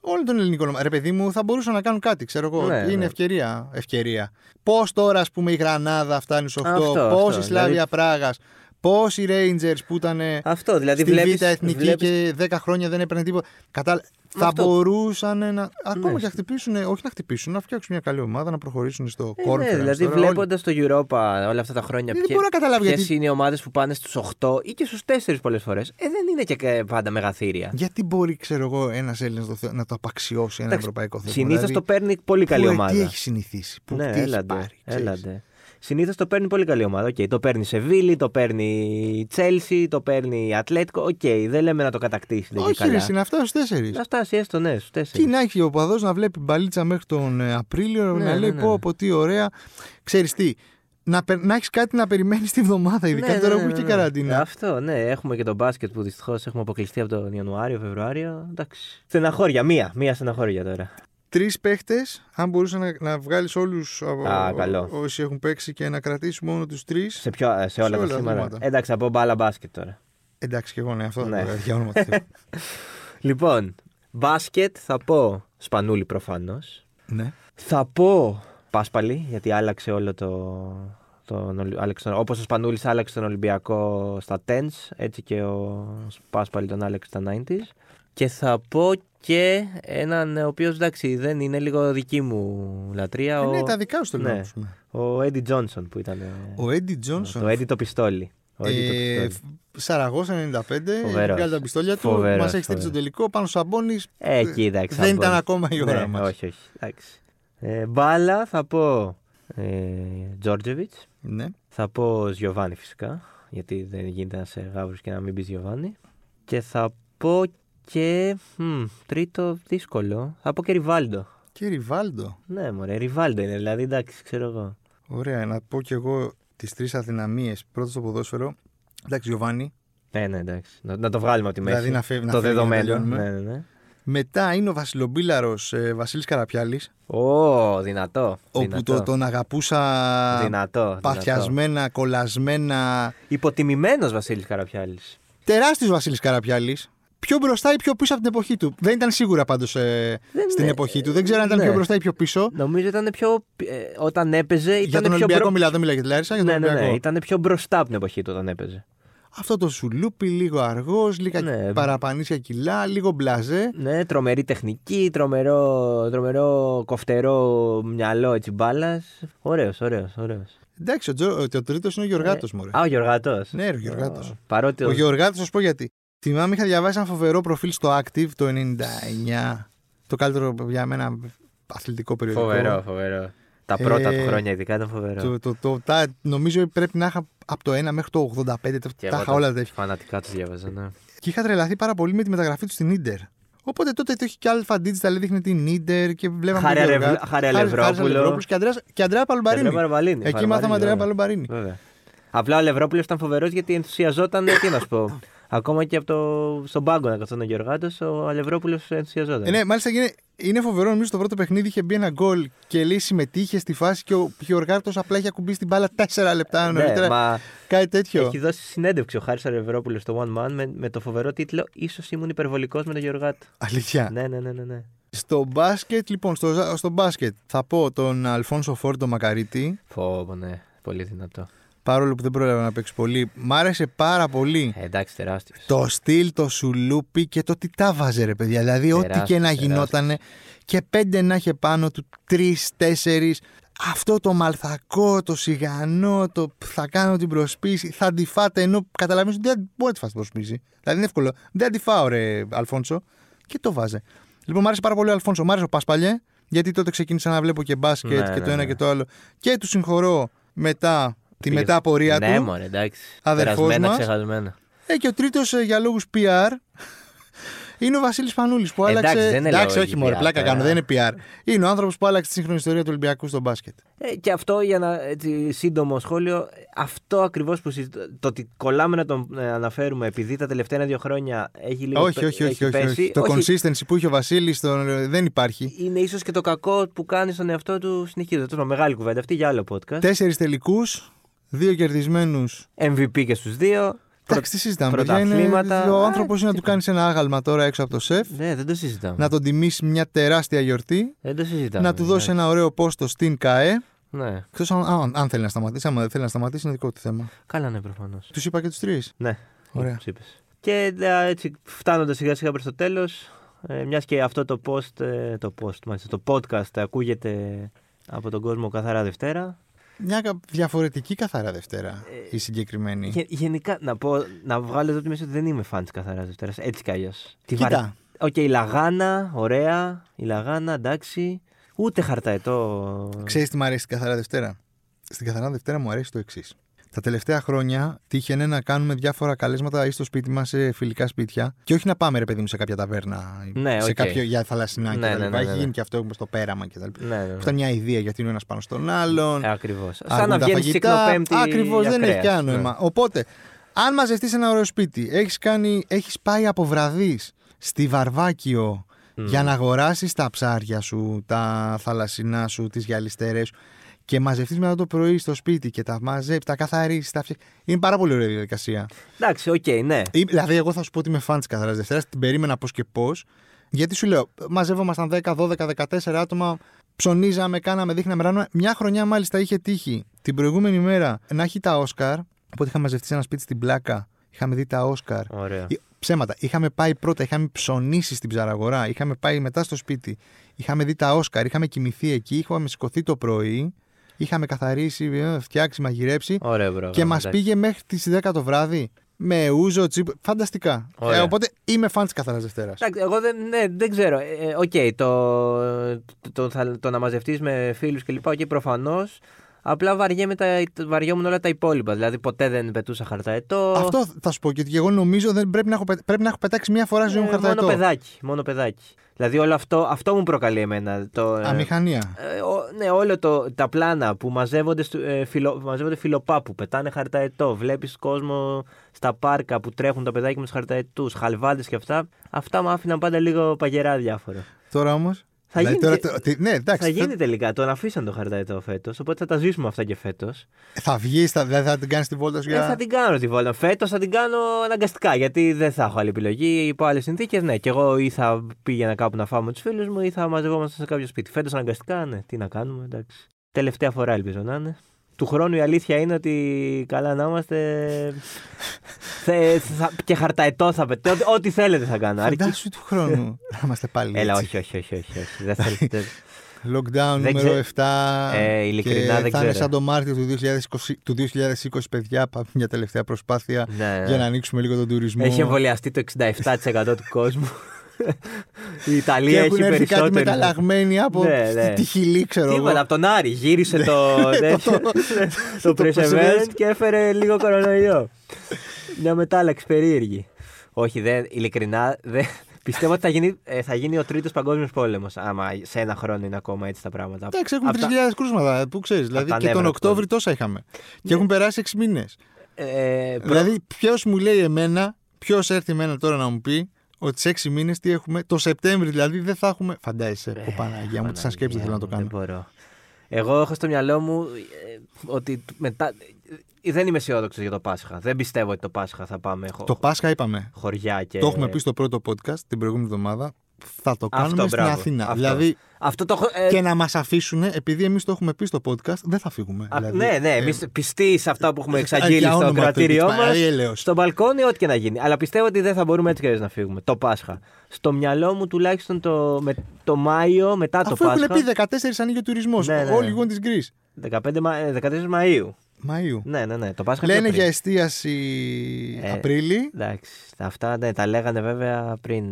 όλων των ελληνικών ομάδων. Ρε παιδί μου, θα μπορούσαν να κάνουν κάτι, ξέρω εγώ. Ναι, είναι ναι. ευκαιρία. ευκαιρία. Πώς τώρα, ας πούμε, η Γρανάδα φτάνει στους 8, Αυτό, πώς αυτό, η Σλάβια δηλαδή- Πράγας, πώς οι Rangers που ήταν Αυτό δηλαδή στη βλέπεις, Β' Εθνική βλέπεις- και 10 χρόνια δεν έπαιρνε τίποτα. Κατάλα... Θα Αυτό. μπορούσαν να. Ακόμα Ναι. και να χτυπήσουν, όχι να χτυπήσουν, να φτιάξουν μια καλή ομάδα, να προχωρήσουν στο Ε, conference. ναι, δηλαδή τώρα, όλοι. βλέποντας το Europa όλα αυτά τα χρόνια. Δεν μπορώ να καταλάβω ποιες γιατί- είναι οι ομάδες που πάνε στους 8 ή και στους 4 πολλές φορές. Ε, δεν είναι και κα- πάντα μεγαθύρια. Γιατί μπορεί, ξέρω εγώ, ένας Έλληνας να, το- να το απαξιώσει ένα Εντάξει, ευρωπαϊκό θέμα. Συνήθως δηλαδή, το παίρνει πολύ καλή που, ε, ομάδα. Τι έχει συνηθίσει, που, ναι, τι έχει έλαντε. πάρει. ξέρεις. έλαντε. Συνήθως το παίρνει πολύ καλή ομάδα. Οκ, το παίρνει Σεβίλη, το παίρνει Τσέλσι, το παίρνει Ατλέτικο. Οκ, δεν λέμε να το κατακτήσει. δεν είναι Όχι, καλά. ρε, είναι αυτά στους τέσσερις. Να φτάσει έστω, ναι, στους Τι τέσσερι. να έχει οπαδός να βλέπει μπαλίτσα μέχρι τον ε, Απρίλιο, Ναι, να ναι, λέει ναι. πω, πω τι ωραία. Ξέρεις τι, να, περ- να έχεις κάτι να περιμένεις τη βδομάδα, ειδικά Ναι, τώρα ναι, που ναι, έχει και ναι. καραντίνα. Αυτό, ναι. Έχουμε και το μπάσκετ που δυστυχώς έχουμε αποκλειστεί από τον Ιανουάριο, Φεβρουάριο. Εντάξει. Στεναχώρια, μία. Μία στεναχώρια τώρα. Τρεις παίχτες, αν μπορούσε να, να βγάλεις όλους Α, καλό. όσοι έχουν παίξει και να κρατήσεις μόνο τους τρεις. Σε, ποιο, ε, σε όλα Σε τα όλα τα σήμερα. θέματα. Εντάξει, θα πω μπάλα μπάσκετ τώρα. Εντάξει, και εγώ ναι, αυτό Ναι. θα πω, για όνομα του Θεού. Λοιπόν, μπάσκετ θα πω Σπανούλη προφανώς. ναι. Θα πω Πάσπαλη, γιατί άλλαξε όλο το. Τον, Ολυ- άλλαξε τον- όπως ο Σπανούλης άλλαξε τον Ολυμπιακό στα 10s, έτσι και ο Σπάσπαλη τον άλλαξε στα 90s. Και θα πω και έναν ο οποίος εντάξει δεν είναι λίγο δική μου λατρεία. Ε, ο, ναι, τα δικά σου το λέω. ναι. ας πούμε. ο Eddie Johnson που ήταν. ε, Ο Έντι Τζόνσον. Το Eddie το πιστόλι. Ο Eddie το Ε, πιστόλι. Σαραγώσα 95, έχει Φοβερός. βγάλει τα πιστόλια του. Φοβερός, Μας έχει στείλει στο φοβερός. τελικό πάνω στο Σαμπόνι. Ε, εκεί εντάξει. δεν θα ήταν πω. ακόμα η ώρα ναι, μας. Όχι, όχι. Εντάξει. Ε, μπάλα θα πω ε, Τζόρτζεβιτ. Ναι. Θα πω Γιωβάνι φυσικά. Γιατί δεν γίνεται να σε γάβρου και να μην πεις Γιωβάνι. Και θα πω και. μ, τρίτο δύσκολο. Θα πω και Ριβάλντο. Και Ριβάλντο. Ναι, μωρέ, Ριβάλντο είναι. Δηλαδή, εντάξει, ξέρω εγώ. Ωραία, να πω κι εγώ τις τρεις αδυναμίες. Πρώτο στο ποδόσφαιρο. Εντάξει, Γιωβάνι. Ναι, ναι, εντάξει. Να, να το βγάλουμε από τη μέση. Δηλαδή να φεύγει- να το φεύγει να δεδομένο. τελειώνουμε. Ναι, ναι, ναι. Μετά είναι ο Βασιλομπίλαρος ε, Βασίλης Καραπιάλης. Ω, δυνατό. Όπου δυνατό. το, τον αγαπούσα Δυνατό. δυνατό. παθιασμένα, κολασμένα. Υποτιμημένος Βασίλης Καραπιάλης. Τεράστιος Βασίλης Καραπιάλης. Πιο μπροστά ή πιο πίσω από την εποχή του. Δεν ήταν σίγουρα πάντως στην ναι. εποχή του. Δεν ξέρω αν ήταν Ναι. πιο μπροστά ή πιο πίσω. Νομίζω ήταν πιο. ε, όταν έπαιζε. Ήταν Για τον πιο Ολυμπιακό μπρο- μιλάω, δεν μιλάω για τη Λάρισα. Για τον Ναι, ναι, ναι. Ολυμπιακό. Ήταν πιο μπροστά από την εποχή του όταν έπαιζε. Αυτό το σουλούπι, λίγο αργός, λίγα Ναι. παραπανήσια κιλά, λίγο μπλαζέ. Ναι, τρομερή τεχνική, τρομερό, τρομερό κοφτερό μυαλό έτσι μπάλας. Ωραίος, ωραίος, ωραίος. Εντάξει, ο, Τζο, ο, τρίτος είναι ο Γιωργάτος, μωρέ. Α, ο Γιωργάτος. Ναι, ρε, ο Γιωργάτος. Παρότι. Ο Γιωργάτος, θα σου πω γιατί. Θυμάμαι, είχα διαβάσει ένα φοβερό προφίλ στο Active το 99. Το καλύτερο για μένα αθλητικό περιοδικό. Φοβερό, φοβερό. Τα Ε, πρώτα του χρόνια ειδικά ήταν φοβερό. Το, το, το, τα, νομίζω πρέπει να είχα από το 1 μέχρι το 85. Τα, Και τα εγώ είχα όλα τέτοια. Φανατικά τους διάβαζα, ναι. Και είχα τρελαθεί πάρα πολύ με τη μεταγραφή τους στην Ιντερ. Οπότε τότε το είχε και Αλφα Digital, έδειχνε την Ιντερ και βλέπαμε. Χάρη τον Αλευ- Γιωργά- Χάρη Χάρης- Χάρης Αλευρόπουλο. Αλευρόπουλος και Αντρέας- και Αντρέα Παλουμπαρίνη. Αντρέα Παρβαλίνη, Εκεί Παρβαλίνη, μάθαμε Αντρέα βέβαια. Παλουμπαρίνη. Βέβαια. Απλά ο Λευρόπουλο ήταν φοβερός γιατί ενθουσιαζόταν. τι να σου πω. Ακόμα και από το, στον πάγκο να καθόταν ο Γεωργάτος, ο Αλευρόπουλος ενθουσιαζόταν. Ε, ναι, μάλιστα είναι, είναι φοβερό. Νομίζω στο πρώτο παιχνίδι είχε μπει ένα γκολ και λέει συμμετείχε στη φάση και ο Γιωργάτο απλά είχε ακουμπήσει την μπάλα 4 λεπτά Ναι, νωρίτερα. μα Κάτι τέτοιο. έχει δώσει συνέντευξη ο Χάρης Αλευρόπουλος στο One Man με, με το φοβερό τίτλο σω ήμουν υπερβολικός με τον Γεωργάτο. Αλήθεια. Ναι, ναι, ναι, ναι. ναι. Στο μπάσκετ, λοιπόν, στο, στο μπάσκετ θα πω τον Αλφόνσο Φόρντο Μακαρίτη. Φόβο, ναι. Πολύ δυνατό. Παρόλο που δεν πρόλαβα να παίξει πολύ. Μ' άρεσε πάρα πολύ. Ε, εντάξει, τεράστιος. Το στυλ, το σουλούπι και το τι τα βάζε ρε παιδιά. Δηλαδή, ό,τι Τεράστιος, και να τεράστιος. γινότανε και πέντε να είχε πάνω του, τρεις, τέσσερις. Αυτό το μαλθακό, το σιγανό, το θα κάνω την προσπίση, θα τη φάτε ενώ καταλαβαίνεις ότι δεν μπορεί να τη φας την προσπίση. Δηλαδή είναι εύκολο. Δεν τη φάω, ρε Αλφόνσο. Και το βάζε. Λοιπόν, μου άρεσε πάρα πολύ ο Αλφόνσο. Μ' άρεσε ο Πασπαλιέ, γιατί τότε ξεκίνησα να βλέπω και μπάσκετ Ναι, και ναι, το ένα ναι. και το άλλο. Και του συγχωρώ μετά τη Πήγε- μεταπορία ναι, του. μωρέ, εντάξει. Αδερφός Περασμένα, μας. ξεχασμένα. Ε, και ο τρίτος για λόγους PR είναι ο Βασίλης Πανούλης που άλλαξε. Εντάξει, δεν είναι Εντάξει, λόγοι όχι μόνο, PR, πλάκα τώρα. κάνω, δεν είναι PR. Είναι ο άνθρωπος που άλλαξε τη σύγχρονη ιστορία του Ολυμπιακού στο μπάσκετ. Ε, και αυτό για να έτσι, σύντομο σχόλιο, αυτό ακριβώς που συζητώ, το ότι κολλάμε να τον ε, αναφέρουμε επειδή τα τελευταία ένα-δύο χρόνια έχει λίγο όχι, πε- όχι, όχι, έχει όχι, πέσει. όχι. Το consistency που είχε ο Βασίλης δεν υπάρχει. Είναι ίσως και το κακό που κάνει στον εαυτό του συνεχίζοντα. Τέλος πάντων, Μεγάλη κουβέντα αυτή για άλλο podcast. Τέσσερις τελικούς, δύο κερδισμένους. MVP και στους δύο. Εντάξει, τι συζητάμε. παιδιά, είναι- πρωταθλήματα. Ο Α, άνθρωπος είναι να του κάνεις ένα άγαλμα τώρα έξω από το σεφ, Ναι, δεν το συζητάμε. να τον τιμήσει μια τεράστια γιορτή, Δεν το συζητάμε. να του δώσει ναι. ένα ωραίο πόστο στην ΚΑΕ. Ναι, Εκτός αν, αν, αν θέλει να σταματήσει. Άμα δεν θέλει να σταματήσει, είναι δικό του θέμα. καλά ναι, προφανώς. Τους είπα και τους τρεις. Ναι, Ωραία. όπως είπες. Και ε, έτσι φτάνοντας σιγά σιγά προς το τέλος, ε, μιας και αυτό το post, ε, το post, μάλιστα, το podcast ακούγεται από τον κόσμο καθαρά Δευτέρα. Μια κα- διαφορετική καθαρά Δευτέρα η συγκεκριμένη. Γε- γενικά, να, πω, να βγάλω από τη μέση ότι δεν είμαι φαν της καθαράς Δευτέρας. Έτσι κι αλλιώς. Κοίτα, Οκ, η Λαγάνα, ωραία. Η Λαγάνα, εντάξει. Ούτε χαρταετό. ξέρεις τι μου αρέσει στην καθαρά Δευτέρα; Στην καθαρά Δευτέρα μου αρέσει το εξής. Τα τελευταία χρόνια τύχαινε να κάνουμε διάφορα καλέσματα ή στο σπίτι μας σε φιλικά σπίτια. Και όχι να πάμε, ρε παιδί μου, σε κάποια ταβέρνα. Ναι, σε οκ. κάποιο για θαλασσινά Ναι, και τα ναι, λοιπά. ναι, Έχει ναι, γίνει ναι. και αυτό έχουμε στο πέραμα και τα λοιπά. Ναι, ναι, ναι. Που ήταν μια ιδέα γιατί είναι ο ένας πάνω στον άλλον. Ε, Ακριβώς. Σαν αργούν να τα βγαίνεις φαγητά. συχνοπέμπτη. Ακριβώς, για δεν έχει κρέας. κανένα Ναι. νόημα. Οπότε, αν μαζευτείς σε ένα ωραίο σπίτι, έχεις κάνει, έχεις πάει από βραδύ στη Βαρβάκιο για να αγοράσεις τα ψάρια σου, τα θαλασσινά σου, τις γυαλιστερές σου και μαζευτείς μετά το πρωί στο σπίτι και τα μαζέψει, τα καθαρίσει, τα φτιάξεις. Είναι πάρα πολύ ωραία διαδικασία. Εντάξει, οκ, ναι. Ή- Δηλαδή, εγώ θα σου πω ότι είμαι φαν της καθαράς Δευτέρας, την περίμενα πώς και πώς. Γιατί σου λέω, μαζευόμασταν 10, 12, 14 άτομα, ψωνίζαμε, κάναμε, δείχναμε, ράναμε. Μια χρονιά μάλιστα είχε τύχει την προηγούμενη μέρα να έχει τα Όσκαρ. Οπότε είχαμε μαζευτεί σε ένα σπίτι στην Πλάκα. Είχαμε δει τα Όσκαρ. Ωραία. Ε, Ψέματα. Είχαμε πάει πρώτα, είχαμε ψωνίσει στην ψαραγορά. Είχαμε πάει μετά στο σπίτι. Είχαμε δει τα Όσκαρ. Είχαμε κοιμηθεί εκεί. Είχαμε σηκωθεί το πρωί. Είχαμε καθαρίσει, ε, φτιάξει, μαγειρέψει. Ωραίο πρόγραμμα. και μας εντάξει. πήγε μέχρι τις 10 το βράδυ. Με ούζο, τσίπ. Φανταστικά. Ωραία. Ε, οπότε είμαι φαν της Καθαράς Δευτέρας. Εντάξει, εγώ δεν, ναι, δεν ξέρω. Ε, ε, Οκ, το, το, θα- το να μαζευτείς με φίλους κλπ. Οκ, προφανώς. Απλά βαριέμαι τα, βαριόμουν όλα τα υπόλοιπα. Δηλαδή ποτέ δεν πετούσα χαρταετό. Αυτό θα σου πω και ότι εγώ νομίζω δεν πρέπει να έχω, πε- πρέπει να έχω πετάξει μία φορά στη ζωή μου Ε, χαρταετό. μόνο παιδάκι. Μόνο παιδάκι. Δηλαδή όλο αυτό, αυτό μου προκαλεί εμένα. Το, ε, Αμηχανία. ε, ο- ναι, όλο το, τα πλάνα που μαζεύονται, στου- ε, φιλο, μαζεύονται φιλοπάπου, πετάνε χαρταετό. Βλέπεις κόσμο στα πάρκα που τρέχουν τα παιδάκια με τους χαρταετού, χαλβάντες και αυτά. Αυτά μου άφηναν πάντα λίγο παγερά διάφορα. Τώρα όμως; Θα γίνει τώρα, και- το- τι- ναι, εντάξει. θα γίνει τελικά. Τον αφήσαν το χαρταετό φέτος. Οπότε θα τα ζήσουμε αυτά και φέτος. Θα βγεις, θα, δηλαδή θα την κάνεις τη βόλτα σου για. Ε, θα την κάνω τη βόλτα. Φέτος θα την κάνω αναγκαστικά γιατί δεν θα έχω άλλη επιλογή. Υπό άλλες συνθήκες, ναι. Και εγώ ή θα πήγαινα κάπου να φάω με τους φίλους μου ή θα μαζευόμαστε σε κάποιο σπίτι. Φέτος αναγκαστικά, ναι. Τι να κάνουμε, εντάξει. Τελευταία φορά ελπίζω να είναι. Του χρόνου η αλήθεια είναι ότι καλά να είμαστε. Θε- θα- και χαρταετό θα πετώ. Ό,τι- Ό,τι θέλετε θα κάνω. Αρκεί- Φαντάσου του χρόνου. να είμαστε πάλι. Έλα, έτσι. όχι, όχι, όχι. όχι, όχι. Δεν θέλω- δεν- Lockdown Δεν νούμερο ξέ- 7. Ε, ειλικρινά και δεν θα είναι ξέρω. σαν το Μάρτιο του 2020, του 2020 παιδιά. Πάμε μια τελευταία προσπάθεια Ναι, για ναι. να ανοίξουμε λίγο τον τουρισμό. Έχει εμβολιαστεί το 67% του κόσμου. Η και Ιταλία έχουν έχει έρθει κάτι περισσότερο. μεταλλαγμένοι από Ναι, ναι. τη χιλή, ξέρω Τίποτα, εγώ. από τον Άρη. Γύρισε το, τέτοιο, το το Perseverance Perseverance. και έφερε λίγο κορονοϊό. Μια μετάλλαξη περίεργη. Όχι, δεν, ειλικρινά, δεν, πιστεύω ότι θα γίνει, ε, θα γίνει ο τρίτος παγκόσμιος πόλεμος. Άμα σε ένα χρόνο είναι ακόμα έτσι τα πράγματα. Εντάξει, έχουμε Απ' τα- 3.000 κρούσματα. Πού ξέρεις. Δηλαδή τα και τον νεύρα του Οκτώβρη τόσα είχαμε. Και έχουν περάσει 6 μήνες. Ε, προ- Δηλαδή, ποιος μου λέει εμένα, ποιος έρθει εμένα τώρα να μου πει ότι σε 6 μήνες τι έχουμε. Το Σεπτέμβρη δηλαδή δεν θα έχουμε. Φαντάζεσαι. Ε, Πω Παναγία μου, τι σαν σκέψη δεν θέλω να το Δεν κάνω. μπορώ. Εγώ έχω στο μυαλό μου ε, ότι μετά. ε, Δεν είμαι αισιόδοξος για το Πάσχα. Δεν πιστεύω ότι το Πάσχα θα πάμε χω... Το Πάσχα είπαμε. χωριά και. Το έχουμε πει στο πρώτο podcast την προηγούμενη εβδομάδα. Θα το κάνουμε Αυτό, στην μπράβο. Αθήνα. Αυτό. Δηλαδή Αυτό το. έχω- ε, και να μας αφήσουν, επειδή εμείς το έχουμε πει στο podcast, δεν θα φύγουμε. Α, δηλαδή, ναι, ναι, ε, εμείς πιστοί σε αυτά που έχουμε ε, εξαγγείλει για στο όνομα του κρατήριό Επίτης, μας. Παναγία έλεος. Στο μπαλκόνι, ό,τι και να γίνει. Αλλά πιστεύω ότι δεν θα μπορούμε έτσι και έτσι να φύγουμε. Το Πάσχα. Στο μυαλό μου τουλάχιστον το, με, το Μάιο μετά το Αφού έχουν Πάσχα. πει 14 ανοίγει ο τουρισμός. Ναι, ναι. Όλοι οι γονεί τη Γκρι. 15 Μα... ε, 14 Μαΐου. Μαΐου. Ναι, ναι, ναι. Το Πάσχα Λένε πιο για πριν. εστίαση Ε, Απρίλη. Εντάξει. Αυτά ναι, τα λέγανε βέβαια πριν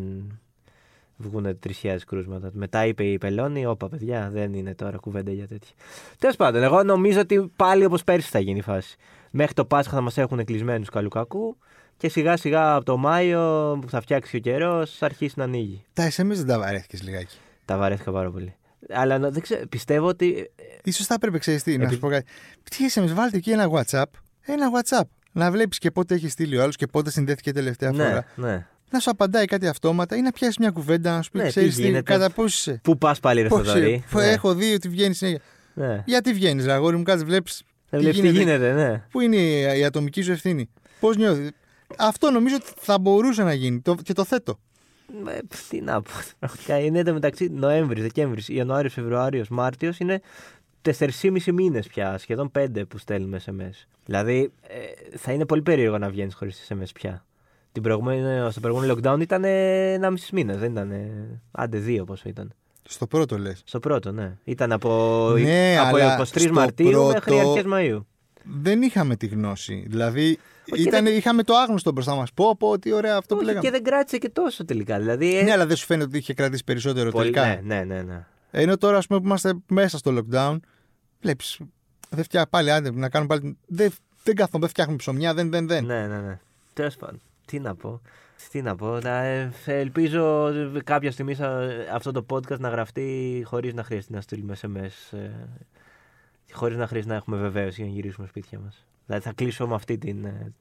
βγουν 3.000 κρούσματα. Μετά είπε η Πελώνη, όπα παιδιά, δεν είναι τώρα κουβέντα για τέτοια. Τέλος πάντων, εγώ νομίζω ότι πάλι όπως πέρσι θα γίνει η φάση. Μέχρι το Πάσχα θα μας έχουν κλεισμένους καλού κακού και σιγά σιγά από το Μάιο που θα φτιάξει ο καιρός θα αρχίσει να ανοίγει. Τα SMS δεν τα βαρέθηκες λιγάκι. Τα βαρέθηκα πάρα πολύ. Αλλά νο- δεν ξέρω, πιστεύω ότι. ε, σω θα έπρεπε, ξέρεις τι, να Επί- σου πω κάτι. Τι SMS, βάλτε εκεί ένα WhatsApp. Ένα WhatsApp. Να βλέπεις και πότε έχει στείλει ο άλλος και πότε συνδέθηκε τελευταία Ναι, φορά. ναι. Να σου απαντάει κάτι αυτόματα ή να πιάσεις μια κουβέντα να σου πει: Ναι, τι Ξέρεις τι, γίνεται; κατά πώ είσαι; Πού πας πάλι, ρε Πώς Θοδωρή; είσαι. Που Ναι, Έχω δει ότι βγαίνει συνέχεια. ναι. Γιατί βγαίνεις, Ραγόρι μου, κάτσε, βλέπεις. Δεν βλέπεις τι γίνεται, ναι. Πού είναι η, η ατομική σου ευθύνη; Πώς νιώθεις; Αυτό νομίζω ότι θα μπορούσε να γίνει το, και το θέτω. Ε, πφ, τι να πω. Πραγματικά είναι μεταξύ Νοέμβρη, Δεκέμβρη, Ιανουάριος, Φεβρουάριος, Μάρτιος. Είναι 4,5 μήνες πια, σχεδόν 5 που στέλνουμε SMS. Δηλαδή ε, θα είναι πολύ περίεργο να βγαίνεις χωρίς SMS πια. Την προηγούμενη, στο προηγούμενο lockdown ήταν ένα μισή μήνα, δεν ήταν. ε, Άντε δύο πόσο ήταν. Στο πρώτο λες. Στο πρώτο, ναι. Ήταν από, Ναι, από αλλά 23 στο Μαρτίου πρώτο- μέχρι αρχές Μαΐου. Δεν είχαμε τη γνώση. Δηλαδή, Όχι, ήταν, δεν- είχαμε το άγνωστο μπροστά μας. Πω, πω, τι ωραία αυτό που Όχι, λέγαμε. και δεν κράτησε και τόσο τελικά. Δηλαδή, ε, Ναι, αλλά δεν σου φαίνεται ότι είχε κρατήσει περισσότερο πολύ- τελικά; ναι, ναι, ναι, ναι. Ενώ τώρα, ας πούμε, που είμαστε μέσα στο lockdown, βλέπεις. Δεν φτιάχνει πάλι, άντε, να κάνουμε πάλι. Δεν, δεν κάθομαι, δεν φτιάχνουμε ψωμιά, δεν, δεν, δεν. Ναι, ναι, ναι. Τέλος πάντων. Τι να πω. Τι να πω. Να, ε, ελπίζω κάποια στιγμή θα- αυτό το podcast να γραφτεί χωρίς να χρειαστεί να στείλουμε SMS. Ε, χωρίς να χρειάζεται να έχουμε βεβαίωση για να γυρίσουμε σπίτια μας. Δηλαδή θα κλείσω με αυτή την, ε,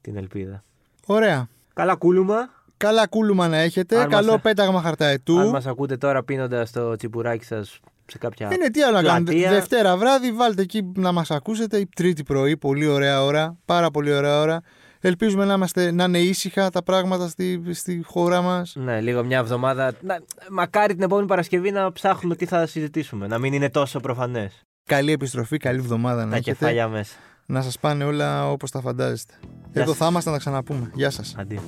την ελπίδα. Ωραία. Καλά κούλουμα. Καλά κούλουμα να έχετε. Αν Καλό μας- πέταγμα χαρταετού. Αν μας ακούτε τώρα πίνοντας το τσιπουράκι σας σε κάποια. Είναι τι άλλο να κάνετε. πλατεία. Δευτέρα βράδυ, βάλτε εκεί να μας ακούσετε. Ή Τρίτη πρωί, πολύ ωραία ώρα. Πάρα πολύ ωραία ώρα. Ελπίζουμε να, είμαστε, να είναι ήσυχα τα πράγματα στη, στη χώρα μας. Ναι, λίγο μια εβδομάδα. Να, μακάρι την επόμενη Παρασκευή να ψάχνουμε τι θα συζητήσουμε. Να μην είναι τόσο προφανές. Καλή επιστροφή, καλή εβδομάδα να Τα έχετε. κεφάλια μέσα. Να σας πάνε όλα όπως τα φαντάζεστε. Γεια Εδώ σας. θα είμαστε να τα ξαναπούμε. Γεια σας. Αντίο.